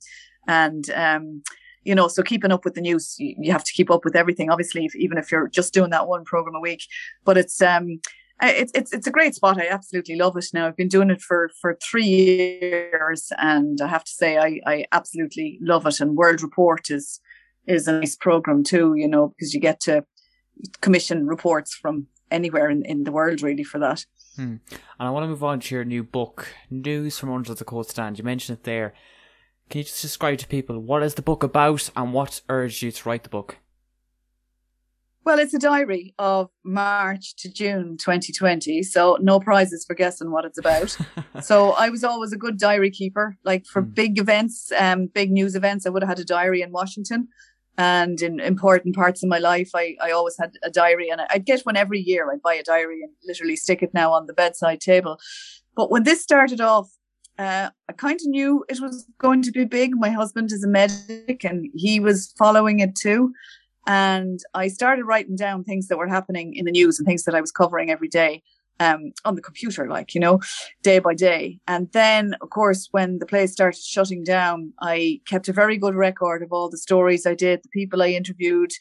And, um, you know, so keeping up with the news, you, you have to keep up with everything, obviously, if, even if you're just doing that one program a week, but it's, um, it's it's it's a great spot. I absolutely love it. Now I've been doing it for for three years, and I have to say I I absolutely love it. And World Report is is a nice program too. You know because you get to commission reports from anywhere in, in the world really for that. Hmm. And I want to move on to your new book, News from Under the Coat Stand. You mentioned it there. Can you just describe to people what is the book about and what urged you to write the book? Well, it's a diary of March to June 2020. So no prizes for guessing what it's about. so I was always a good diary keeper. Like for mm. big events, um, big news events, I would have had a diary in Washington. And in important parts of my life, I, I always had a diary and I'd get one every year. I'd buy a diary and literally stick it now on the bedside table. But when this started off, uh, I kind of knew it was going to be big. My husband is a medic and he was following it too. And I started writing down things that were happening in the news and things that I was covering every day um, on the computer, like, you know, day by day. And then, of course, when the place started shutting down, I kept a very good record of all the stories I did, the people I interviewed.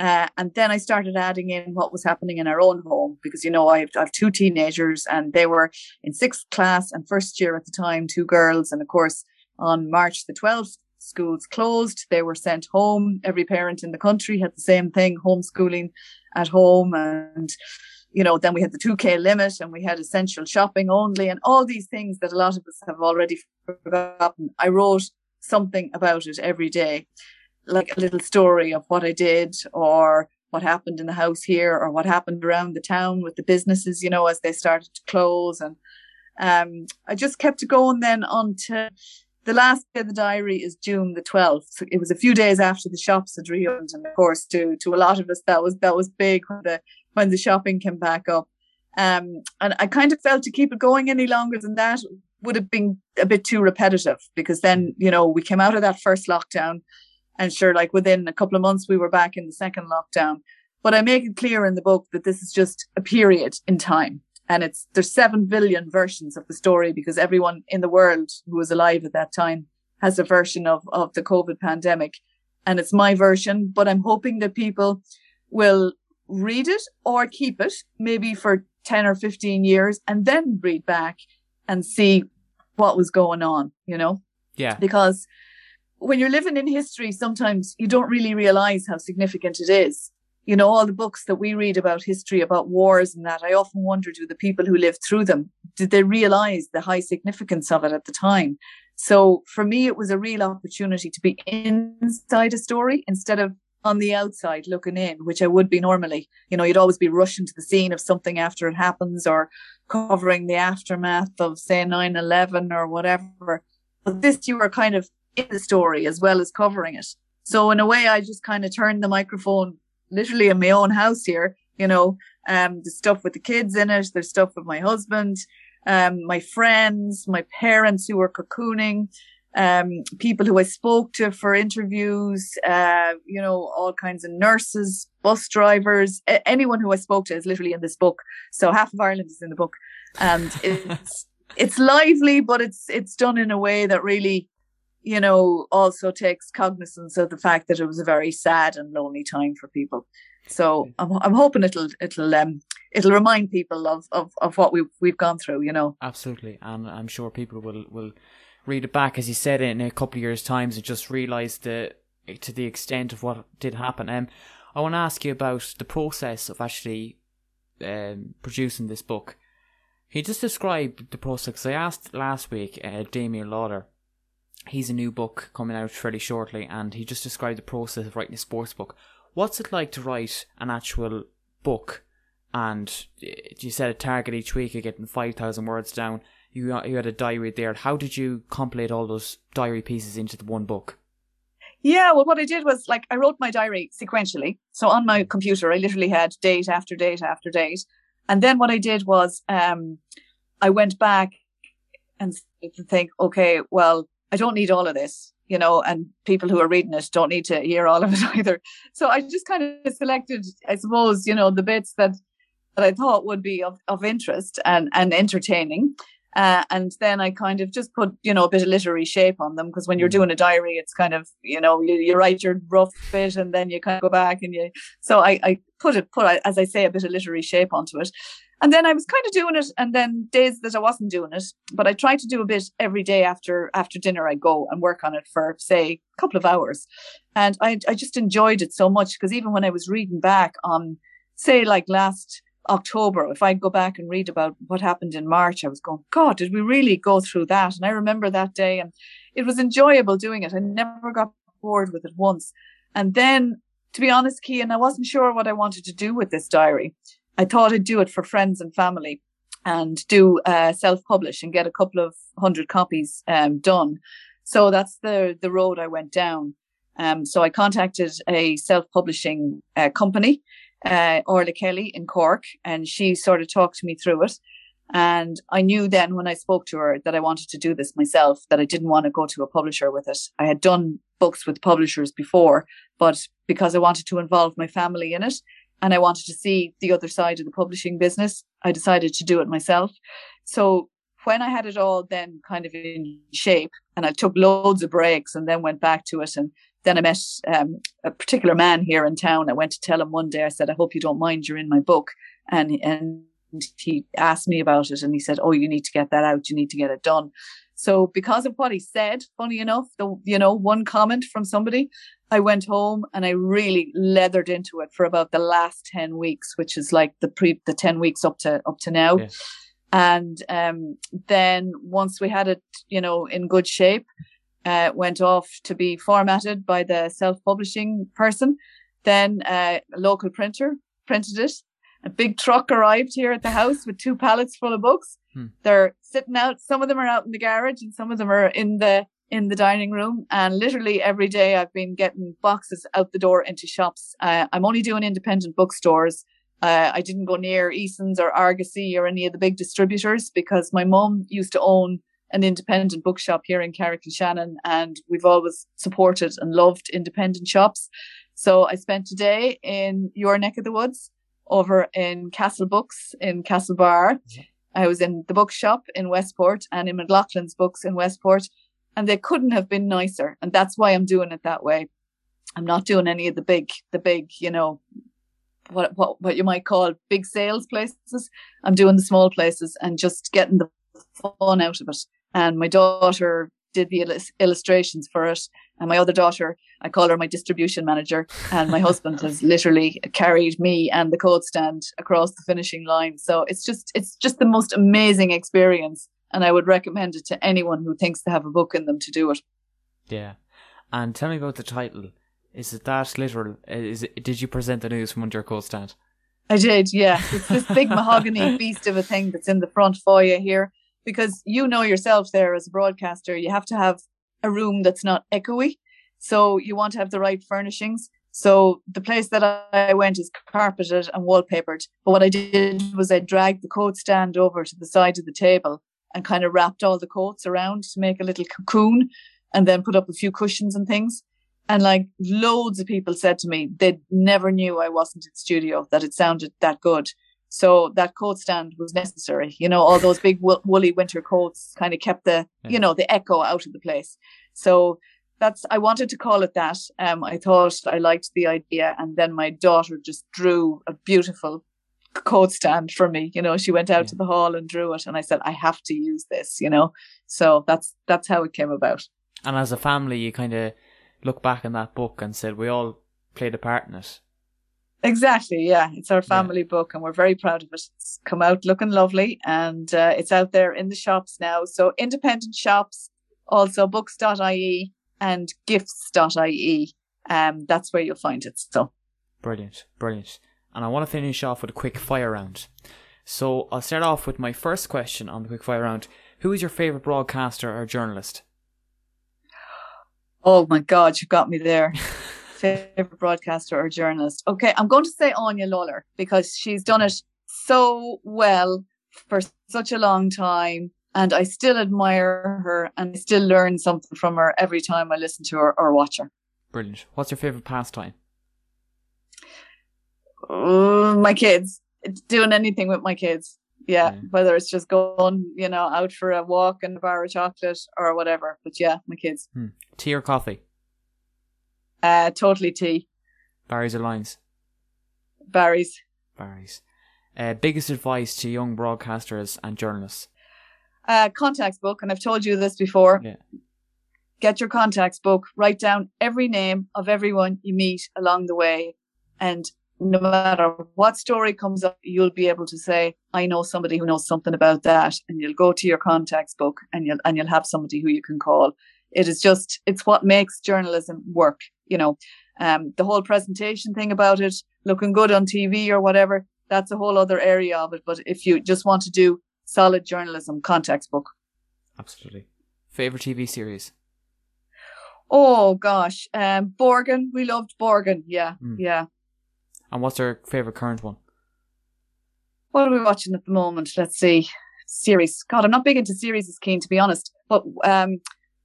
Uh, and then I started adding in what was happening in our own home because, you know, I have, I have two teenagers and they were in sixth class and first year at the time, two girls. And of course, on March the 12th, schools closed. They were sent home. Every parent in the country had the same thing, homeschooling at home. And you know, then we had the 2K limit and we had essential shopping only and all these things that a lot of us have already forgotten. I wrote something about it every day, like a little story of what I did or what happened in the house here or what happened around the town with the businesses, you know, as they started to close. And um, I just kept going then until the last day of the diary is June the 12th. So it was a few days after the shops had reopened. And of course, to, to a lot of us, that was, that was big when the, when the shopping came back up. Um, and I kind of felt to keep it going any longer than that would have been a bit too repetitive because then, you know, we came out of that first lockdown and sure, like within a couple of months, we were back in the second lockdown. But I make it clear in the book that this is just a period in time. And it's, there's seven billion versions of the story because everyone in the world who was alive at that time has a version of, of the COVID pandemic. And it's my version, but I'm hoping that people will read it or keep it maybe for 10 or 15 years and then read back and see what was going on, you know? Yeah. Because when you're living in history, sometimes you don't really realize how significant it is. You know, all the books that we read about history, about wars and that, I often wonder do the people who lived through them, did they realize the high significance of it at the time? So for me, it was a real opportunity to be inside a story instead of on the outside looking in, which I would be normally. You know, you'd always be rushing to the scene of something after it happens or covering the aftermath of, say, 9 11 or whatever. But this, you were kind of in the story as well as covering it. So, in a way, I just kind of turned the microphone literally in my own house here. You know, um, the stuff with the kids in it, there's stuff with my husband, um, my friends, my parents who were cocooning, um, people who I spoke to for interviews, uh, you know, all kinds of nurses, bus drivers, a- anyone who I spoke to is literally in this book. So half of Ireland is in the book, and it's it's lively, but it's it's done in a way that really, you know, also takes cognizance of the fact that it was a very sad and lonely time for people. So I'm I'm hoping it'll it'll um it'll remind people of of of what we've we've gone through. You know, absolutely, and I'm sure people will will read it back, as you said, in a couple of years' times and just realise the to the extent of what did happen. Um, I want to ask you about the process of actually um, producing this book. Can you just describe the process? I asked last week uh, Damian Lawlor. He's a new book coming out fairly shortly, and he just described the process of writing a sports book. What's it like to write an actual book? And uh, you said a target each week of getting 5,000 words down you you had a diary there. How did you compilate all those diary pieces into the one book? Yeah, well, what I did was like I wrote my diary sequentially. So on my computer, I literally had date after date after date, and then what I did was um, I went back and think, okay, well, I don't need all of this, you know, and people who are reading it don't need to hear all of it either. So I just kind of selected, I suppose, you know, the bits that that I thought would be of, of interest and, and entertaining. Uh, and then I kind of just put, you know, a bit of literary shape on them because when you're mm. doing a diary, it's kind of, you know, you, you write your rough bit and then you kind of go back and you. So I, I put it, put as I say, a bit of literary shape onto it. And then I was kind of doing it, and then days that I wasn't doing it, but I tried to do a bit every day after after dinner. I go and work on it for say a couple of hours, and I I just enjoyed it so much because even when I was reading back on, say like last October, if I go back and read about what happened in March, I was going, God, did we really go through that? And I remember that day and it was enjoyable doing it. I never got bored with it once. And then, to be honest, Cian, I wasn't sure what I wanted to do with this diary. I thought I'd do it for friends and family and do uh, self-publish and get a couple of hundred copies um, done. So that's the the road I went down. Um, so I contacted a self-publishing uh, company uh, Orla Kelly in Cork, and she sort of talked me through it. And I knew then when I spoke to her that I wanted to do this myself, that I didn't want to go to a publisher with it. I had done books with publishers before, but because I wanted to involve my family in it and I wanted to see the other side of the publishing business, I decided to do it myself. So when I had it all then kind of in shape and I took loads of breaks and then went back to it and then I met um, a particular man here in town. I went to tell him one day, I said, I hope you don't mind, you're in my book. And, and he asked me about it and he said, Oh, you need to get that out. You need to get it done. So because of what he said, funny enough, the you know one comment from somebody, I went home and I really leathered into it for about the last ten weeks, which is like the pre the ten weeks up to up to now. Yeah. And um, then once we had it, you know, in good shape, uh, went off to be formatted by the self-publishing person. Then uh, a local printer printed it. A big truck arrived here at the house with two pallets full of books. Hmm. They're sitting out. Some of them are out in the garage, and some of them are in the in the dining room. And literally every day, I've been getting boxes out the door into shops. Uh, I'm only doing independent bookstores. Uh, I didn't go near Eason's or Argosy or any of the big distributors because my mum used to own an independent bookshop here in Carrick-on-Shannon, and we've always supported and loved independent shops. So I spent a day in your neck of the woods over in Castle Books in Castlebar. Yeah. I was in the bookshop in Westport and in McLoughlin's books in Westport and they couldn't have been nicer. And that's why I'm doing it that way. I'm not doing any of the big, the big, you know, what, what, what you might call big sales places. I'm doing the small places and just getting the fun out of it and my daughter did the illustrations for it. And my other daughter, I call her my distribution manager, and my husband has literally carried me and the code stand across the finishing line. So it's just it's just the most amazing experience, and I would recommend it to anyone who thinks they have a book in them to do it. Yeah, and tell me about the title. Is it that literal? Uh, is it, did you present the news from under your coat stand? I did, yeah. It's this big mahogany beast of a thing that's in the front foyer here because you know yourself there as a broadcaster, you have to have a room that's not echoey. So you want to have the right furnishings. So the place that I went is carpeted and wallpapered. But what I did was I dragged the coat stand over to the side of the table and kind of wrapped all the coats around to make a little cocoon and then put up a few cushions and things. And like loads of people said to me, they never knew I wasn't in studio, that it sounded that good. So that coat stand was necessary. You know, all those big woolly winter coats kind of kept the, yeah. you know, the echo out of the place. So that's, I wanted to call it that. Um, I thought I liked the idea. And then my daughter just drew a beautiful coat stand for me. You know, she went out yeah. to the hall and drew it. And I said, I have to use this, you know? So that's, that's how it came about. And as a family, you kind of look back in that book and said, we all played a part in it. Exactly. Yeah. It's our family yeah. book and we're very proud of it. It's come out looking lovely and uh, it's out there in the shops now. So independent shops, also books.ie and gifts.ie. Um, that's where you'll find it. So brilliant. Brilliant. And I want to finish off with a quick fire round. So I'll start off with my first question on the quick fire round. Who is your favorite broadcaster or journalist? Oh my God, you've got me there. favorite broadcaster or journalist? Okay, I'm going to say Áine Lawlor because she's done it so well for such a long time. And I still admire her and I still learn something from her every time I listen to her or watch her. Brilliant. What's your favorite pastime? My kids. Doing anything with my kids. Yeah, yeah, whether it's just going, you know, out for a walk and a bar of chocolate or whatever. But yeah, my kids. Hmm. Tea or coffee? Uh, totally tea. Barry's or Lyons? Barry's. Barry's. Uh, biggest advice to young broadcasters and journalists? Uh, contacts book, and I've told you this before. Yeah. Get your contacts book, write down every name of everyone you meet along the way. And no matter what story comes up, you'll be able to say, I know somebody who knows something about that. And you'll go to your contacts book and you'll, and you'll have somebody who you can call. It is just, it's what makes journalism work you know, um, the whole presentation thing about it looking good on TV or whatever, that's a whole other area of it. But if you just want to do solid journalism, context book. Absolutely. Favorite TV series? Oh gosh, um, Borgen. We loved Borgen. Yeah, mm. yeah. And what's our favorite current one? What are we watching at the moment? Let's see. Series. God, I'm not big into series, as keen to be honest. But um,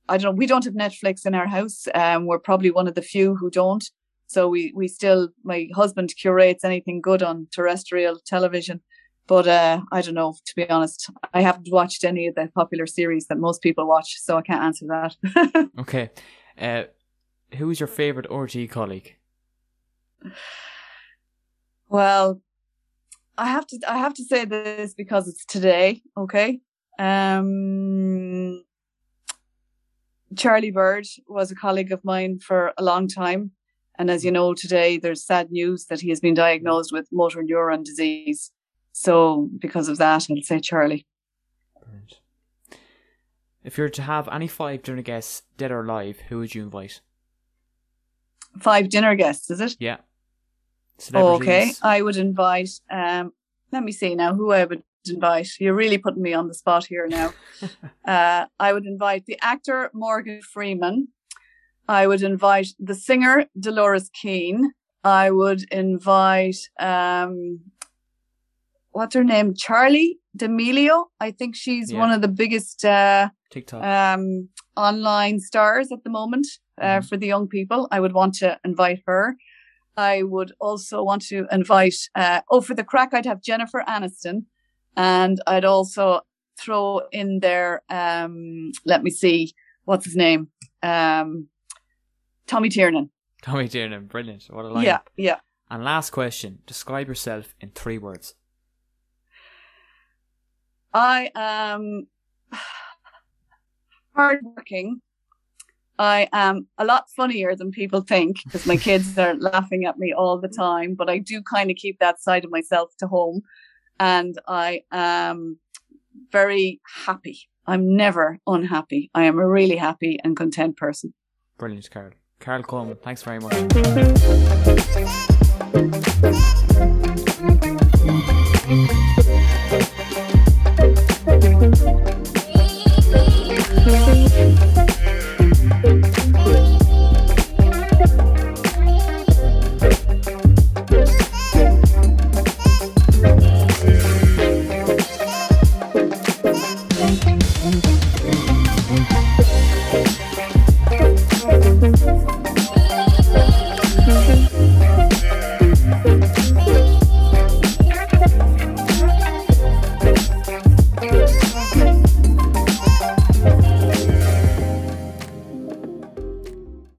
I don't know. We don't have Netflix in our house. Um, we're probably one of the few who don't. So we, we still, my husband curates anything good on terrestrial television. But uh, I don't know, to be honest. I haven't watched any of the popular series that most people watch, so I can't answer that. okay. Uh, who is your favourite RTÉ colleague? Well, I have to I have to say this because it's today, okay? Um Charlie Bird was a colleague of mine for a long time. And as you know, today there's sad news that he has been diagnosed with motor neuron disease. So because of that, I'll say Charlie. Brilliant. If you were to have any five dinner guests, dead or alive, who would you invite? Five dinner guests, is it? Yeah. Okay, I would invite. Um, let me see now who I would invite. You're really putting me on the spot here now. uh, I would invite the actor Morgan Freeman. I would invite the singer Dolores Keane. I would invite um, what's her name? Charli D'Amelio. I think she's yeah. one of the biggest uh, TikTok um, online stars at the moment uh, mm-hmm. for the young people. I would want to invite her. I would also want to invite. Uh, oh, for the crack, I'd have Jennifer Aniston, and I'd also throw in there. Um, let me see, what's his name? Um, Tommy Tiernan. Tommy Tiernan, brilliant. What a line. Yeah, yeah. And last question: Describe yourself in three words. I am hardworking. I am a lot funnier than people think because my kids are laughing at me all the time, but I do kind of keep that side of myself to home. And I am very happy. I'm never unhappy. I am a really happy and content person. Brilliant, Carol. Carol Coleman, thanks very much.